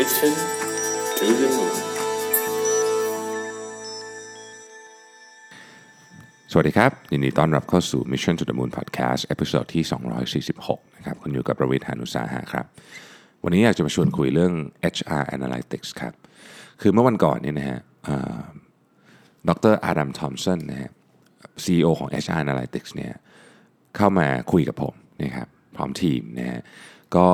Mission to the Moon สวัสดีครับ ยินดีต้อนรับเข้าสู่ Mission to the Moon Podcast episode ที่ 246 นะครับคุณอยู่กับรวิศ หาญอุตสาหะครับ วันนี้อยากจะมาชวนคุยเรื่อง HR Analytics ครับ คือเมื่อวันก่อนเนี่ยนะฮะดรอาดัมทอมสันนะฮะ CEO ของ HR Analytics เนี่ยเข้ามาคุยกับผมนะครับ พร้อมทีมนะฮะก็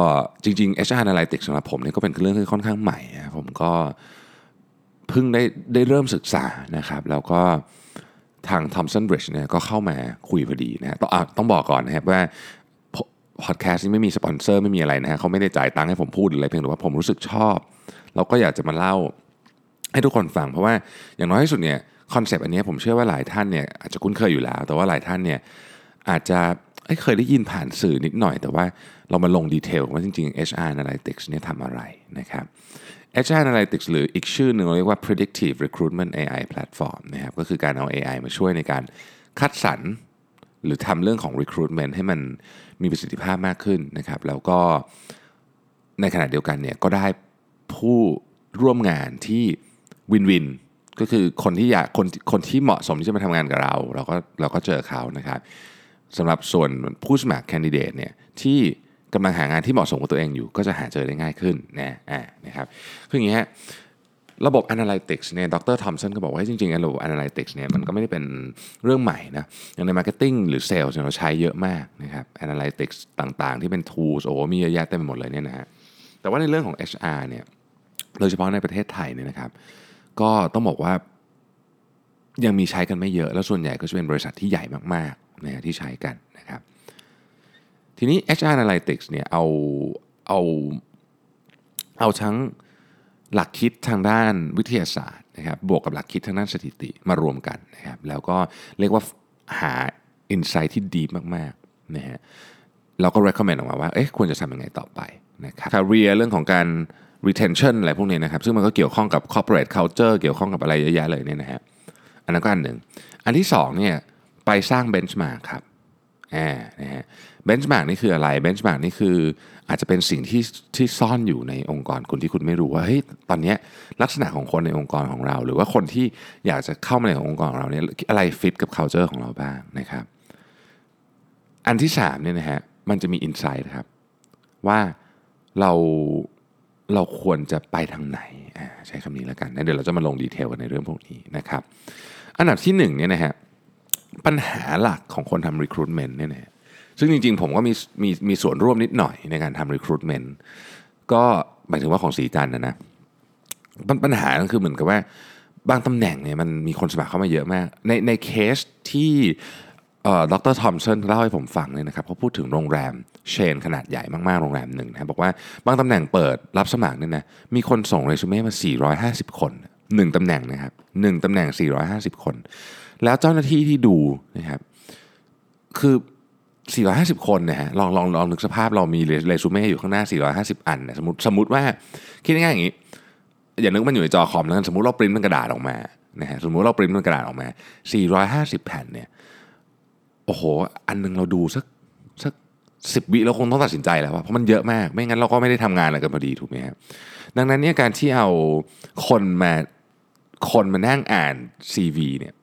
จริงๆ HR Analytics สำหรับผมเนี่ยก็เป็นเรื่องที่ค่อนข้างใหม่นะผมก็เพิ่งได้ได้เริ่มศึกษานะครับ แล้วก็ทาง Thomson Bridge เนี่ยก็เข้ามาคุยพอดีนะต้องต้องบอกก่อนนะครับว่าพอดแคสต์นี้ไม่มีสปอนเซอร์ไม่มีอะไรนะฮะเขาไม่ได้จ่ายตังค์ให้ผมพูดหรืออะไรเพียงแต่ว่าผมรู้สึกชอบแล้วก็อยากจะมาเล่าให้ทุกคนฟัง เพราะว่าอย่างน้อยที่สุดเนี่ย concept อันนี้ผมเชื่อว่าหลายท่านเนี่ยอาจจะคุ้นเคยอยู่แล้ว แต่ว่าหลายท่านเนี่ยอาจจะ เคยได้ยินผ่านสื่อนิดหน่อย แต่ว่าเรามาลงดีเทลว่าจริงๆ HR Analytics เนี่ยทำอะไรนะครับ HR Analytics หรืออีกชื่อหนึ่งเรียกว่า predictive recruitment AI platform นะครับก็คือการเอา AI มาช่วยในการคัดสรรหรือทำเรื่องของ recruitment ให้มันมีประสิทธิภาพมากขึ้นนะครับ แล้วก็ในขณะเดียวกันเนี่ยก็ได้ผู้ร่วมงานที่วินวินก็คือคนที่อยากคนคนที่เหมาะสมที่จะมาทำงานกับเรา เราก็เราก็เจอเขานะครับ สำหรับส่วนผู้สมัครแคนดิเดตเนี่ยที่กำลังหางานที่เหมาะสมกับตัวเองอยู่ ก็จะหาเจอได้ง่ายขึ้นนะอ่านะครับคืออย่างนี้ฮะระบบ Analytics เนี่ยดรทอมสันก็บอกว่าจริงๆระบบ Analytics เนี่ยมันก็ไม่ได้เป็นเรื่องใหม่นะอย่างใน Marketing หรือ Sales เราใช้เยอะมากนะครับ Analytics ต่างๆ ที่เป็น tools โอ้มีเยอะแยะเต็มไปหมดเลยเนี่ยนะฮะแต่ว่าในเรื่องของ HR เนี่ยโดยเฉพาะในประเทศไทยเนี่ยนะครับ ก็ต้องบอกว่ายังมีใช้กันไม่เยอะ แล้วส่วนใหญ่ก็จะเป็นบริษัทที่ใหญ่มากๆ นะที่ใช้กันนะครับ ทีนี้ HR Analytics เนี่ยเอาเอาเอาทั้งหลักคิดทางด้านวิทยาศาสตร์นะครับบวกกับหลักคิดทางด้านสถิติมารวมกันนะครับแล้วก็เรียกว่าหาอินไซต์ที่ดีมากๆนะฮะเราก็ recommend ออกมาว่าเอ๊ะควรจะทำยังไงต่อไปนะครับ career เรื่องของการ retention อะไรพวกนี้นะครับ ซึ่งมันก็เกี่ยวข้องกับ corporate culture เกี่ยวข้องกับอะไรเยอะแยะเลยเนี่ยนะฮะอันนั้นก็อันหนึ่ง อันที่สองเนี่ย ไปสร้าง benchmark ครับอ่านะฮะ benchmark นี่คืออะไร benchmark นี่คืออาจจะเป็นสิ่งที่ที่ซ่อนอยู่ในองค์กรคุณที่คุณไม่รู้ว่าเฮ้ยตอนนี้ลักษณะของคนในองค์กรของเรา หรือว่าคนที่อยากจะเข้ามาในองค์กรของเราเนี่ยอะไรฟิตกับ culture ของเราบ้างนะครับ อันที่สามเนี่ยนะฮะมันจะมี insight ครับว่าเราเราควรจะไปทางไหนใช้คำนี้แล้วกันเดี๋ยวเราจะมาลงดีเทลกันในเรื่องพวกนี้นะครับ อันดับที่หนึ่งเนี่ยนะฮะ ปัญหาหลักของคนทำ recruitment เนี่ยนะซึ่งจริงๆ ผมก็มีมีมีส่วนร่วมนิดหน่อยในการทำ recruitment ก็หมายถึงว่าของสีจันนะนะปัญหาก็คือเหมือนกับว่าบางตำแหน่งเนี่ยมันมีคนสมัครเข้ามาเยอะมาก ในในเคสที่ดรทอมสันเล่าให้ผมฟังเลยนะครับเขาพูดถึงโรงแรมเชนขนาดใหญ่มากๆ โรงแรมหนึ่งนะบอกว่าบางตำแหน่งเปิดรับสมัครเนี่ยนะมีคนส่งเรซูเม่มา 450 คนหนึ่งตำแหน่งนะครับหนึ่งตำแหน่ง 450 คน แล้วเจ้าหน้าที่ที่ดูนะครับคือ 450 คนนะฮะลองลองลองนึกสภาพเรามีเรซูเม่อยู่ข้างหน้า 450 อันนะสมมติสมมติว่าคิดง่ายๆอย่างนี้ อย่านึกมันอยู่ในจอคอมแล้วกันสมมติเราปริ้นเป็นกระดาษออกมานะฮะสมมติเราปริ้นเป็นกระดาษออกมา 450 แผ่นเนี่ยโอ้โห อันนึงเราดูสักสักสิบวิเราคงต้องตัดสินใจแล้วว่าเพราะมันเยอะมากไม่งั้นเราก็ไม่ได้ทำงานอะไรกันพอดีถูกไหมครับดังนั้นเนี่ยการที่เอาคนมาคนมานั่งอ่าน CV เนี่ย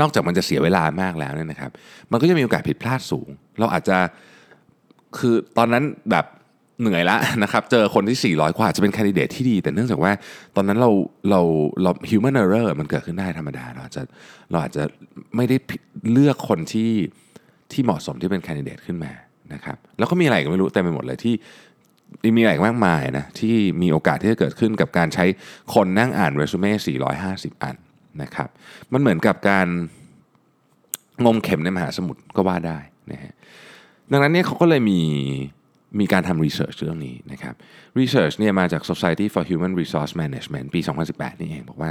นอกจากมันจะเสียเวลามากแล้วเนี่ยนะครับ มันก็จะมีโอกาสผิดพลาดสูง เราอาจจะคือตอนนั้นแบบเหนื่อยละนะครับ เจอคนที่ 400 กว่าจะเป็นคนดิเดตที่ดี แต่เนื่องจากว่าตอนนั้นเราเราเรา human error มันเกิดขึ้นได้ธรรมดา เราอาจจะเราอาจจะไม่ได้เลือกคนที่ที่เหมาะสมที่เป็นคนดิเดตขึ้นมานะครับ แล้วก็มีอะไรก็ไม่รู้เต็มไปหมดเลยที่มีอะไรมากมายนะที่มีโอกาสที่จะเกิดขึ้นกับการใช้คนนั่งอ่านเรซูเม่450 อัน นะครับ มันเหมือนกับการงมเข็มในมหาสมุทรก็ว่าได้นะฮะดังนั้นเนี่ยเขาก็เลยมีมีการทำ research เรื่องนี้นะครับ research เนี่ยมาจาก Society for Human Resource Management ปี 2018 นี่เองบอกว่า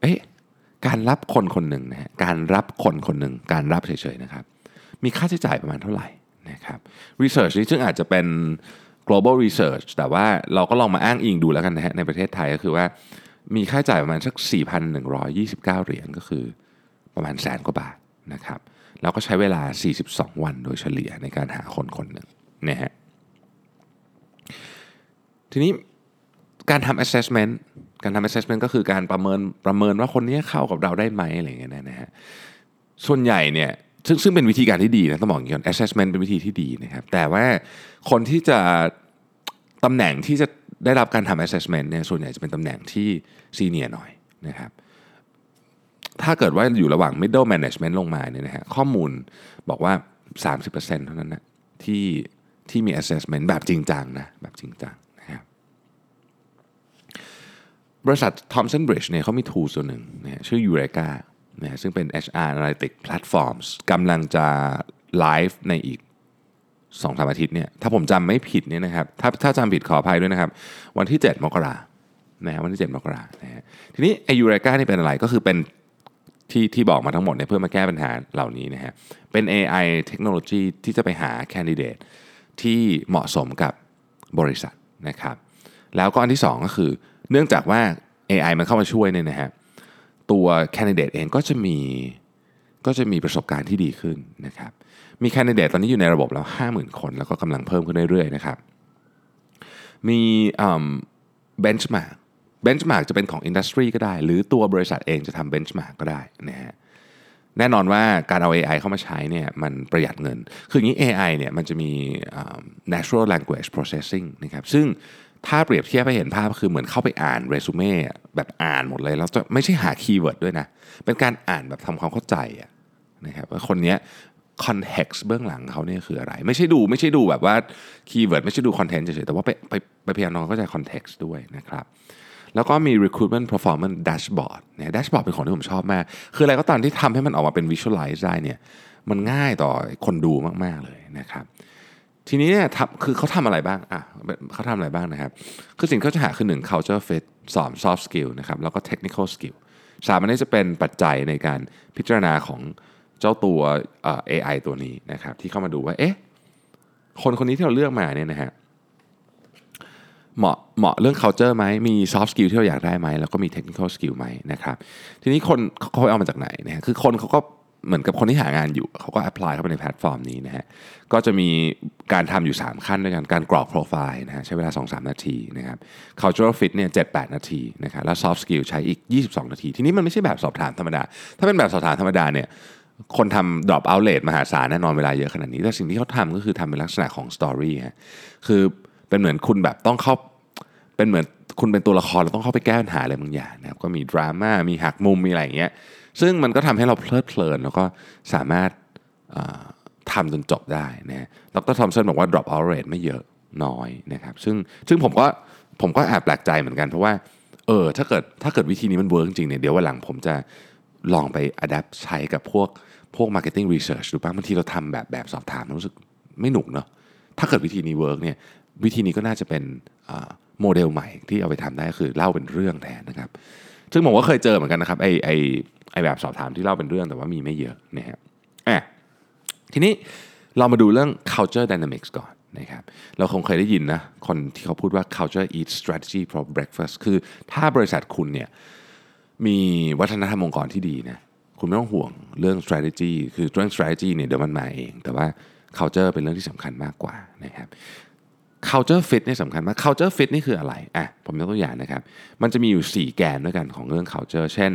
เอ๊ะการรับคนคนหนึ่งนะฮะการรับคนคนหนึ่งการรับเฉยๆนะครับ มีค่าใช้จ่ายประมาณเท่าไหร่นะครับ research นี้ซึ่งอาจจะเป็น global research แต่ว่าเราก็ลองมาอ้างอิงดูแล้วกันนะฮะในประเทศไทยก็คือว่า มีค่าใช้จ่ายประมาณสัก 4,129 เหรียญก็คือประมาณแสนกว่าบาทนะครับแล้วก็ใช้เวลา 42 วันโดยเฉลี่ยในการหาคนคนหนึ่งนะฮะทีนี้การทำ assessment การทำ assessment ก็คือการประเมินประเมินว่าคนนี้เข้ากับเราได้ไหมอะไรเงี้ยนะฮะส่วนใหญ่เนี่ยซึ่งซึ่งเป็นวิธีการที่ดีนะต้องบอกอย่างนี้ก่อน assessment เป็นวิธีที่ดีนะครับแต่ว่าคนที่จะตำแหน่งที่จะ ได้รับการทำ assessment เนี่ยส่วนใหญ่จะเป็นตำแหน่งที่ senior หน่อยนะครับถ้าเกิดว่าอยู่ระหว่าง middle management ลงมาเนี่ยนะฮะข้อมูลบอกว่า 30%เท่านั้นนะที่ที่มี assessment แบบจริงจังนะแบบจริงจังนะครับบริษัท Thomson Bridge เนี่ยเขามี tool ตัวหนึ่งนะชื่อ Eureka นะซึ่งเป็น HR Analytics Platforms กำลังจะไลฟ์ในอีก 2องสามอาทิตย์เนี่ยถ้าผมจำไม่ผิดเนี่ยนะครับถ้าถ้าจำผิดขออภัยด้วยนะครับ วันที่ 7 มกรานะฮะวันที่ 7 มกรานะฮะทีนี้ไอยูเรกานี่เป็นอะไรก็คือเป็นที่ที่บอกมาทั้งหมดเนี่ยเพื่อมาแก้ปัญหาเหล่านี้นะฮะเป็น AI เทคโนโลยีที่จะไปหาแคนดิเดตที่เหมาะสมกับบริษัทนะครับ แล้วก็อันที่ 2 ก็คือเนื่องจากว่า AI มันเข้ามาช่วยเนี่ยนะฮะตัวแคนดิเดตเองก็จะมีก็จะมีประสบการณ์ที่ดีขึ้นนะครับ มีแคนดิเดตตอนนี้อยู่ในระบบแล้ว 50,000 คน แล้วก็กำลังเพิ่มขึ้นเรื่อยๆนะครับ มี benchmark benchmark จะเป็นของ industry ก็ได้ หรือตัวบริษัทเองจะทำ benchmark ก็ได้นะฮะแน่นอนว่าการเอา AI เข้ามาใช้เนี่ยมันประหยัดเงิน คืออย่างนี้ AI เนี่ยมันจะมี natural language processing นะครับซึ่งถ้าเปรียบเทียบให้เห็นภาพคือเหมือนเข้าไปอ่านเรซูเม่แบบอ่านหมดเลย แล้วจะไม่ใช่หา keyword ด้วยนะ เป็นการอ่านแบบทำความเข้าใจนะครับว่าคนนี้ context เบื้องหลังเขาเนี่ยคืออะไร ไม่ใช่ดูไม่ใช่ดูแบบว่า keyword ไม่ใช่ดู content เฉยๆแต่ว่าไปไปไปพยายามลองเข้าใจ context ด้วยนะครับแล้วก็มี recruitment performance dashboard เนี่ย dashboard เป็นของที่ผมชอบมาก คืออะไรก็ตามที่ทำให้มันออกมาเป็น visualize ได้เนี่ยมันง่ายต่อคนดูมาก ๆ เลยนะครับ ทีนี้เนี่ยคือเขาทำอะไรบ้างอะเขาทำอะไรบ้างนะครับ คือสิ่งที่เขาจะหาคือหนึ่ง culture fit สอง soft skill นะครับแล้วก็ technical skill สามอันนี้จะเป็นปัจจัยในการพิจารณาของ เจ้าตัว AI ตัวนี้นะครับที่เข้ามาดูว่าเอ๊ะคนคนนี้ที่เราเลือกมาเนี่ยนะฮะเหมาะเหมาะเรื่อง culture ไหมมี soft skill ที่เราอยากได้ไหมแล้วก็มี technical skill ไหมนะครับทีนี้คนเขาเอามาจากไหนนะคือคนเขาก็เหมือนกับคนที่หางานอยู่เขาก็ apply เข้าไปในแพลตฟอร์มนี้นะฮะก็จะมีการทำอยู่ 3 ขั้นด้วยกันการกรอกโปรไฟล์นะฮะใช้เวลา 2-3 นาทีนะครับ cultural fit เนี่ย7-8 นาทีนะครับแล้ว soft skill ใช้อีก 22 นาที ทีนี้มันไม่ใช่แบบสอบถามธรรมดา ถ้าเป็นแบบสอบถามธรรมดาเนี่ย คนทำ drop out rate มหาศาลแน่นอนเวลาเยอะขนาดนี้ แต่สิ่งที่เขาทำก็คือทำเป็นลักษณะของ story ฮะคือเป็นเหมือนคุณแบบต้องเข้าเป็นเหมือนคุณเป็นตัวละครเราต้องเข้าไปแก้ปัญหาอะไรบางอย่างนะครับก็มีดราม่ามีหักมุมมีอะไรอย่างเงี้ยซึ่งมันก็ทำให้เราเพลิดเพลิน แล้วก็สามารถทำจนจบได้นะดรทอมสันบอกว่า drop out rate ไม่เยอะน้อยนะครับซึ่งซึ่งผมก็ผมก็แอบแปลกใจเหมือนกันเพราะว่าเออถ้าเกิดถ้าเกิดวิธีนี้มัน work จริงเนี่ยเดี๋ยววันหลังผมจะ ลองไป adapt ใช้กับพวกพวก marketing research ดูบ้างบางทีเราทำแบบแบบสอบถามรู้สึกไม่หนุกเนาะถ้าเกิดวิธีนี้ work เนี่ยวิธีนี้ก็น่าจะเป็นโมเดลใหม่ที่เอาไปทำได้คือเล่าเป็นเรื่องแทนนะครับ ซึ่งผมก็เคยเจอเหมือนกันนะครับไอไอไอแบบสอบถามที่เล่าเป็นเรื่องแต่ว่ามีไม่เยอะนะฮะอะทีนี้เรามาดูเรื่อง culture dynamics ก่อนนะครับเราคงเคยได้ยินนะคนที่เขาพูดว่า culture eats strategy for breakfast คือถ้าบริษัทคุณเนี่ย มีวัฒนธรรมองค์กรที่ดีนะคุณไม่ต้องห่วงเรื่อง strategy คือเรื่อง strategy เนี่ยเดี๋ยวมันมาเอง แต่ว่า culture เป็นเรื่องที่สำคัญมากกว่านะครับ culture fit นี่สำคัญมาก culture fit นี่คืออะไรอะผมยกตัวอย่างนะครับ มันจะมีอยู่ 4 แกนด้วยกันของเรื่อง culture เช่น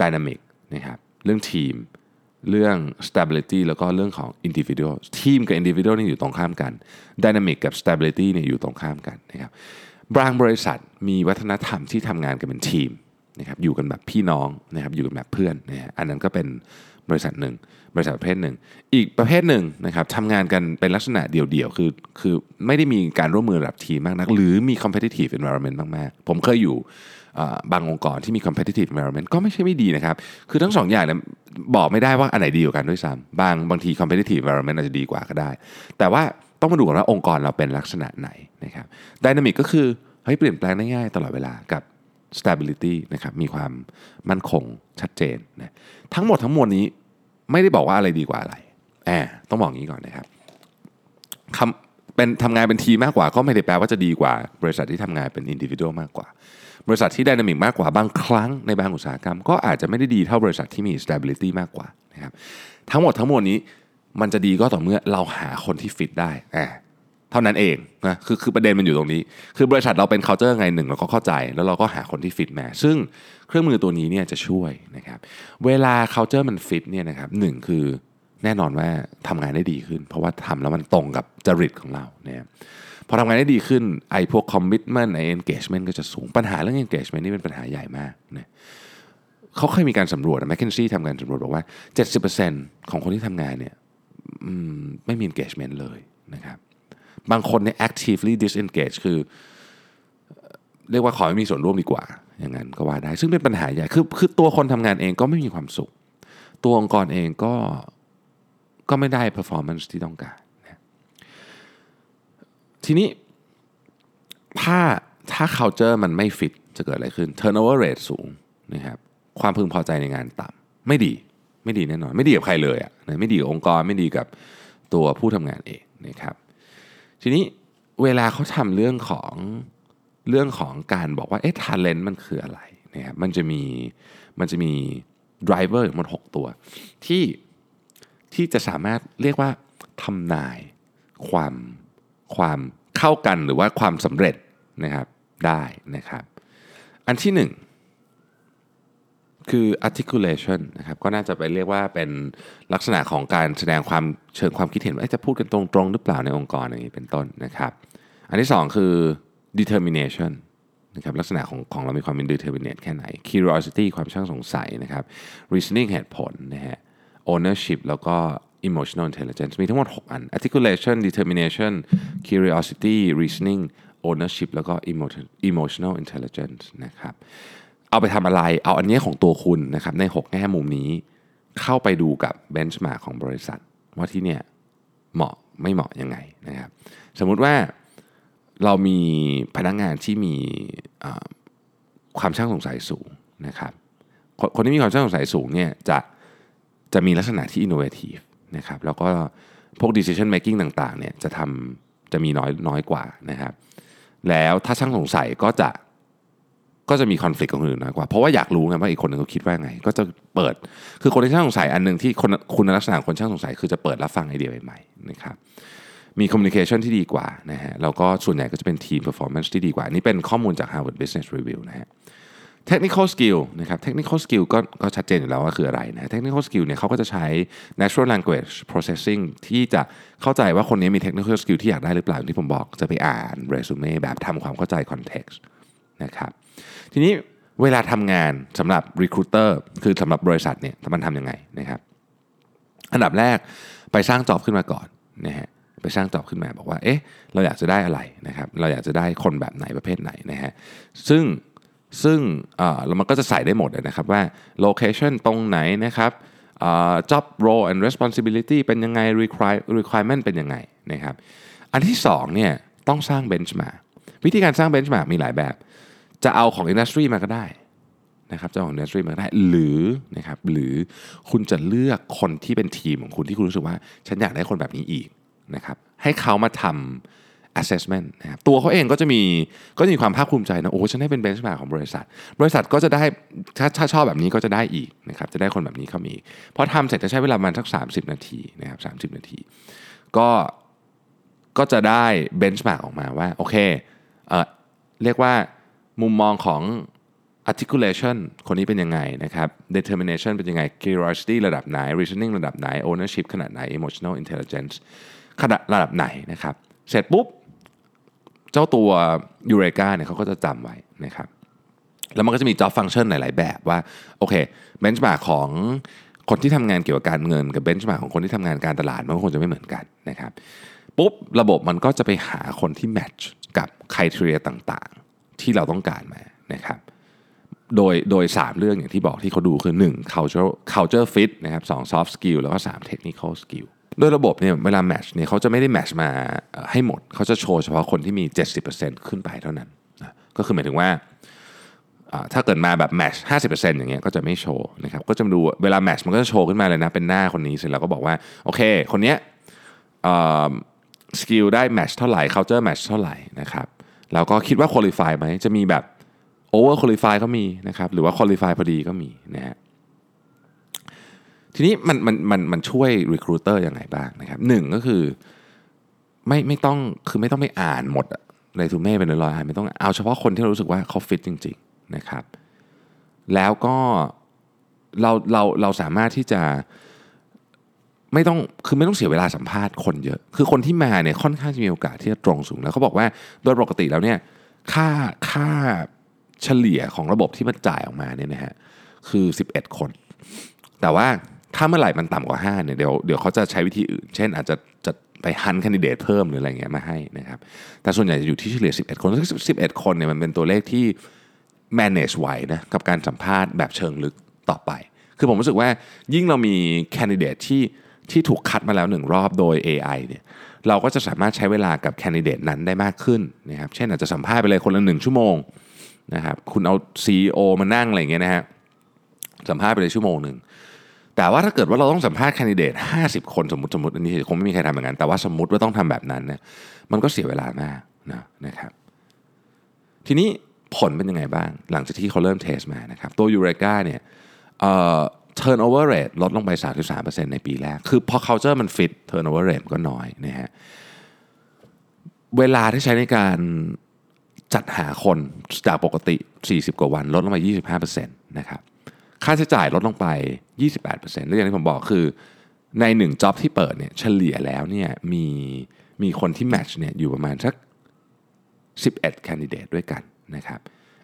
dynamic นะครับเรื่องทีม เรื่อง stability แล้วก็เรื่องของ individual ทีมกับ individual นี่อยู่ตรงข้ามกัน dynamic กับ stability เนี่ยอยู่ตรงข้ามกันนะครับบางบริษัทมีวัฒนธรรมที่ทำงานกันเป็นทีม นะครับอยู่กันแบบพี่น้องนะครับอยู่กันแบบเพื่อนนะฮะอันนั้นก็เป็นบริษัทหนึ่ง บริษัทประเภทหนึ่ง อีกประเภทหนึ่งนะครับทำงานกันเป็นลักษณะเดี่ยวๆคือคือไม่ได้มีการร่วมมือระดับทีมมากนัก หรือมี competitive environment มากๆ ผมเคยอยู่บางองค์กรที่มี competitive environment ก็ไม่ใช่ไม่ดีนะครับ คือทั้งสองอย่างเนี่ยบอกไม่ได้ว่าอันไหนดีกว่ากันด้วยซ้ำบางบางที competitive environment อาจจะดีกว่าก็ได้ แต่ว่าต้องมาดูกันว่าองค์กรเราเป็นลักษณะไหนนะครับ dynamic ก็คือเฮ้ยเปลี่ยนแปลงได้ง่ายตลอดเวลากับ stability นะครับมีความมั่นคงชัดเจนนะทั้งหมดทั้งมวลนี้ไม่ได้บอกว่าอะไรดีกว่าอะไรแอบต้องบอกงี้ก่อนนะครับคำเป็นทำงานเป็นทีมากกว่า ก็ไม่ได้แปลว่าจะดีกว่า บริษัทที่ทำงานเป็นอินดิวิ u a l มากกว่า บริษัทที่ดินามิกมากกว่าบางครั้งในบางอุตสาหกรรม ก็อาจจะไม่ได้ดีเท่าบริษัทที่มี stability มากกว่านะครับทั้งหมดทั้งมวลนี้มันจะดีก็ต่อเมื่อเราหาคนที่ฟิตได้แอบ ทท่านั้นเองนะคือคือประเด็นมันอยู่ตรงนี้ คือบริษัทเราเป็น culture ไงหนึ่งเราก็เข้าใจ แล้วเราก็หาคนที่ฟิตมซึ่งเครื่องมือตัวนี้เนี่ยจะช่วยนะครับเวลา culture มันฟิตเนี่ยนะครับหนึ่งคือแน่นอนว่าทำงานได้ดีขึ้น เพราะว่าทำแล้วมันตรงกับจริตของเราเนี่ยพอทำงานได้ดีขึ้นไอ้พวก commitment ไอ้ engagement ก็จะสูงปัญหาเรื่อง engagement นี่เป็นปัญหาใหญ่มากนะเขาเคยมีการสำรวจแมคเคนซี่ทำการสำรวจบอกว่า 70%ของคนที่ทำงานเนี่ยไม่มี engagement เลยนะครับ บางคนเนี่ย actively disengage คือ เรียกว่าขอไม่มีส่วนร่วมดีกว่า อย่างนั้นก็ว่าได้ ซึ่งเป็นปัญหาใหญ่ คือคือตัวคนทำงานเองก็ไม่มีความสุข ตัวองค์กรเองก็ก็ไม่ได้ performance ที่ต้องการนะทีนี้ถ้าถ้า culture มันไม่ฟิตจะเกิดอะไรขึ้น turnover rate สูงนะครับความพึงพอใจในงานต่ำไม่ดีไม่ดีแน่นอน ไม่ดีกับใครเลยอะนะไม่ดีกับองค์กรไม่ดีกับตัวผู้ทำงานเองนะครับ ทีนี้เวลาเขาทำเรื่องของเรื่องของการบอกว่าเอ๊ะ talent มันคืออะไรนะครับมันจะมีมันจะมี driver ทั้งหมด6ตัวที่ที่จะสามารถเรียกว่าทำนายความความเข้ากันหรือว่าความสำเร็จนะครับได้นะครับ อันที่หนึ่ง คือ articulation นะครับก็น่าจะไปเรียกว่าเป็นลักษณะของการแสดงความเชิงความคิดเห็นว่าจะพูดกันตรงๆ หรือเปล่าในองค์กรอย่างนี้เป็นต้นนะครับ อันที่สองคือ determination นะครับลักษณะของของเรามีความเป็น determinate แค่ไหน curiosity ความช่างสงสัยนะครับ reasoning เหตุผลนะฮะ ownership แล้วก็ emotional intelligence มีทั้งหมด 6 อัน articulation determination curiosity reasoning ownership แล้วก็ emo- emotional intelligence นะครับ เอาไปทำอะไร เอาอันนี้ของตัวคุณนะครับใน 6 แง่มุมนี้ เข้าไปดูกับเบนช์มาร์ของบริษัท ว่าที่เนี่ยเหมาะไม่เหมาะยังไงนะครับ สมมุติว่าเรามีพนักงานที่มีความช่างสงสัยสูงนะครับคนคนที่มีความช่างสงสัยสูงเนี่ยจะจะมีลักษณะที่ innovative นะครับแล้วก็พวก decision making ต่างๆเนี่ยจะทำจะมีน้อยน้อยกว่านะครับ แล้วถ้าช่างสงสัยก็จะ ก็จะมีคอน FLICT กับคนอื่นน้อยกว่า เพราะว่าอยากรู้ไงว่าอีกคนหนึ่งเขาคิดว่าไง ก็จะเปิดคือคนที่ช่างสงสัยอันหนึ่งที่คนคุณลักษณะคนช่างสงสัย คือจะเปิดรับฟังไอเดียใหม่ๆนะครับมี communication ที่ดีกว่านะฮะแล้วก็ส่วนใหญ่ก็จะเป็นทีม performance ที่ดีกว่า นี่เป็นข้อมูลจาก Harvard Business Review นะฮะ technical skill นะครับ technical skill ก็ก็ชัดเจนอยู่แล้วว่าคืออะไรนะ technical skill เนี่ยเขาก็จะใช้ natural language processing ที่จะเข้าใจว่าคนนี้มี technical skill ที่อยากได้หรือเปล่าที่ผมบอกจะไปอ่าน resume แบบทำความเข้าใจ context นะครับ ทีนี้เวลาทำงานสำหรับ recruiter คือสำหรับบริษัทเนี่ยมันทำยังไงนะครับ อันดับแรกไปสร้างจอบขึ้นมาก่อนนะฮะไปสร้างจอบขึ้นมาบอกว่าเอ๊ะเราอยากจะได้อะไรนะครับเราอยากจะได้คนแบบไหนประเภทไหนนะฮะซึ่งซึ่งเอ่อแล้วมันก็จะใส่ได้หมดเลยนะครับว่า location ตรงไหนนะครับเอ่อ job role and responsibility เป็นยังไง require requirement เป็นยังไงนะครับ อันที่สองเนี่ยต้องสร้าง benchmark วิธีการสร้าง benchmark มีหลายแบบ จะเอาของ industry มาก็ได้นะครับจะเอาของ industry มาก็ได้ หรือนะครับหรือคุณจะเลือกคนที่เป็นทีมของคุณที่คุณรู้สึกว่า ฉันอยากได้คนแบบนี้อีกนะครับให้เขามาทำ assessment นะครับตัวเขาเองก็จะมีก็จะมีความภาคภูมิใจนะโอ้ฉันได้เป็น benchmark ของบริษัท บริษัทก็จะได้ถ้าถ้าชอบแบบนี้ก็จะได้อีกนะครับจะได้คนแบบนี้เข้ามาอีกพอทำเสร็จจะใช้เวลาประมาณสัก 30 นาทีนะครับ30นาที ก็ก็จะได้ benchmark ออกมาว่าโอเคเออเรียกว่า มุมมองของ articulation คนนี้เป็นยังไงนะครับ determination เป็นยังไง curiosity ระดับไหน reasoning ระดับไหน ownership ขนาดไหน emotional intelligence ขนาดระดับไหนนะครับ เสร็จปุ๊บ เจ้าตัว Eureka เนี่ยเขาก็จะจำไว้นะครับ แล้วมันก็จะมี job function หลาย ๆ แบบว่า โอเค benchmark ของคนที่ทำงานเกี่ยวกับการเงิน กับ benchmark ของคนที่ทำงานการตลาดมันก็คงจะไม่เหมือนกันนะครับ ปุ๊บ ระบบมันก็จะไปหาคนที่ match กับคุณทีเรียต่าง ที่เราต้องการมานะครับโดยโดย 3 เรื่องอย่างที่บอกที่เขาดูคือ 1 culture culture fit นะครับ2 soft skill แล้วก็ 3 technical skill โดยระบบเนี่ยเวลา match เนี่ยเขาจะไม่ได้ match มาให้หมด เขาจะโชว์เฉพาะคนที่มี 70%ขึ้นไปเท่านั้นนะก็คือหมายถึงว่าถ้าเกิดมาแบบ match 50%อย่างเงี้ยก็จะไม่โชว์นะครับก็จะดูเวลา match มันก็จะโชว์ขึ้นมาเลยนะเป็นหน้าคนนี้เสร็จแล้วก็บอกว่า โอเค คนเนี้ยสกิลได้ match เท่าไหร่ culture match เท่าไหร่นะครับ แล้วก็คิดว่า qualify ไหมจะมีแบบ over qualify ก็มีนะครับหรือว่า qualify พอดีก็มีนะฮะทีนี้มันมันมันมันช่วย recruiter ยังไงบ้างนะครับหนึ่งก็คือไม่ไม่ต้องคือไม่ต้องไปอ่านหมดเรซูเม่เป็นร้อยๆอันไม่ต้องเอาเฉพาะคนที่เรารู้สึกว่าเขาฟิตจริง ๆ นะครับ แล้วก็เราเราเราสามารถที่จะ ไม่ต้องคือไม่ต้องเสียเวลาสัมภาษณ์คนเยอะ คือคนที่มาเนี่ยค่อนข้างจะมีโอกาสที่จะตรงสูงแล้วเขาบอกว่าโดยปกติแล้วเนี่ยค่าค่าเฉลี่ยของระบบที่มันจ่ายออกมาเนี่ยนะฮะคือ 11 คน แต่ว่าถ้าเมื่อไหร่มันต่ำกว่า5เนี่ยเดี๋ยวเดี๋ยวเขาจะใช้วิธีอื่น เช่นอาจจะจะไปฮันคนดิเดตเพิ่มหรืออะไรเงี้ยมาให้นะครับ แต่ส่วนใหญ่จะอยู่ที่เฉลี่ย 11 คนซึ่ง11คนเนี่ยมันเป็นตัวเลขที่ manage ไหวนะกับการสัมภาษณ์แบบเชิงลึกต่อไป คือผมรู้สึกว่ายิ่งเรามีแคนดิเดตที่ ที่ถูกคัดมาแล้วหนึ่งรอบโดย AI เนี่ยเราก็จะสามารถใช้เวลากับแคนดิเดตนั้นได้มากขึ้นนะครับเช่นอาจจะสัมภาษณ์ไปเลยคนละหนึ่งชั่วโมงนะครับคุณเอา CEO มานั่งอะไรอย่างเงี้ยนะฮะสัมภาษณ์ไปเลยชั่วโมงหนึ่งแต่ว่าถ้าเกิดว่าเราต้องสัมภาษณ์แคนดิเดต50 คนสมมติสมมติอันนี้คงไม่มีใครทำอย่างนั้นแต่ว่าสมมติว่าต้องทำแบบนั้นเนี่ยมันก็เสียเวลามากนะนะครับ ทีนี้ผลเป็นยังไงบ้างหลังจากที่เขาเริ่มเทสมานะครับตัวยูเรกาเนี่ยเอ่อ turnover rate ลดลงไป 33%ในปีแรก คือพอ culture มัน fit turnover rate ก็น้อยนะฮะ เวลาที่ใช้ในการจัดหาคนจากปกติ 40 กว่าวัน ลดลงไป 25%นะครับ ค่าใช้จ่ายลดลงไป 28%แล้วอย่างที่ผมบอกคือในหนึ่ง job ที่เปิดเนี่ยเฉลี่ยแล้วเนี่ยมีมีคนที่ match เนี่ยอยู่ประมาณสัก 11 candidate ด้วยกันนะครับ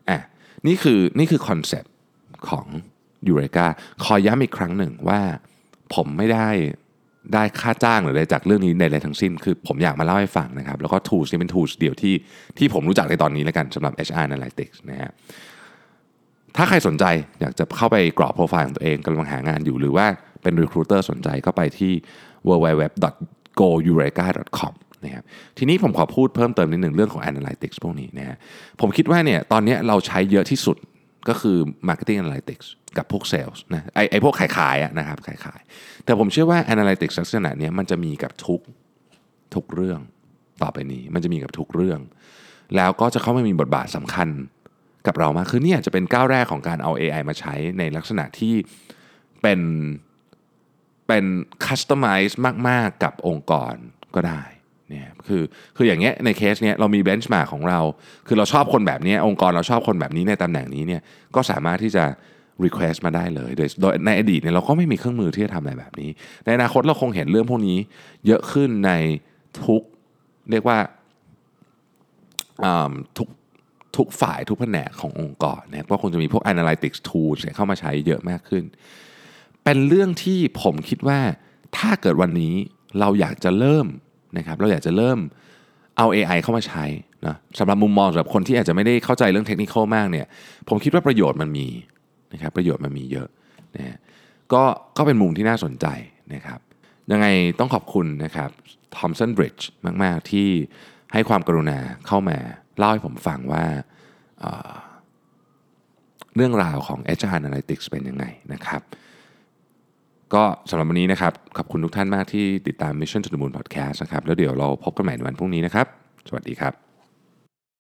อะนี่คือนี่คือ concept ของ ยูเรกาขอย้ำอีกครั้งหนึ่งว่าผมไม่ได้ได้ค่าจ้างหรืออะไรจากเรื่องนี้ในอะไรทั้งสิ้น คือผมอยากมาเล่าให้ฟังนะครับ แล้วก็ tools นี้เป็น tools เดียวที่ที่ผมรู้จักในตอนนี้แล้วกันสำหรับ HR Analytics นะฮะถ้าใครสนใจอยากจะเข้าไปกรอกโปรไฟล์ของตัวเองกำลังหางานอยู่หรือว่าเป็น recruiter สนใจก็ไปที่ www.goureka.com นะครับทีนี้ผมขอพูดเพิ่มเติมนิดหนึ่งเรื่องของ Analytics พวกนี้นะฮะผมคิดว่าเนี่ยตอนนี้เราใช้เยอะที่สุด ก็คือ Marketing Analytics กับพวก Sales นะไอไอพวกขายขายนะครับขายขายแต่ผมเชื่อว่า Analytics ลักษณะนี้มันจะมีกับทุกทุกเรื่องต่อไปนี้ มันจะมีกับทุกเรื่อง แล้วก็จะเข้ามามีบทบาทสำคัญกับเรามากขึ้นนี่อาจจะเป็นก้าวแรกของการเอา AI มาใช้ในลักษณะที่เป็นเป็นคัสตอมไมซ์มาก ๆ กับองค์กรก็ได้ เนี่ยคือคืออย่างเงี้ยในเคสเนี้ยเรามีเบนช์มาของเรา คือเราชอบคนแบบนี้องค์กรเราชอบคนแบบนี้ในตำแหน่งนี้เนี่ยก็สามารถที่จะ request มาได้เลย โดยในอดีตเนี่ยเราก็ไม่มีเครื่องมือที่จะทำอะไรแบบนี้ ในอนาคตเราคงเห็นเรื่องพวกนี้ เยอะขึ้นในทุกเรียกว่าทุกทุกฝ่ายทุกแผนกขององค์กรเนี่ยก็คงจะมีพวก analytics tools เข้ามาใช้เยอะมากขึ้น เป็นเรื่องที่ผมคิดว่าถ้าเกิดวันนี้เราอยากจะเริ่ม นะครับเราอยากจะเริ่มเอา AI เข้ามาใช้นะสำหรับมุมมองสำหรับคนที่อาจจะไม่ได้เข้าใจเรื่องเทคนิคมากเนี่ยผมคิดว่าประโยชน์มันมีนะครับประโยชน์มันมีเยอะนะก็ก็เป็นมุมที่น่าสนใจนะครับยังไงต้องขอบคุณนะครับ Thomson Bridge มาก ๆ ที่ให้ความกรุณาเข้ามาเล่าให้ผมฟังว่าเเรื่องราวของ HR Analytics เป็นยังไงนะครับ ก็สำหรับวันนี้นะครับ ขอบคุณทุกท่านมากที่ติดตาม Mission to the Moon Podcast นะครับ แล้วเดี๋ยวเราพบกันใหม่ในวันพรุ่งนี้นะครับ สวัสดีครับ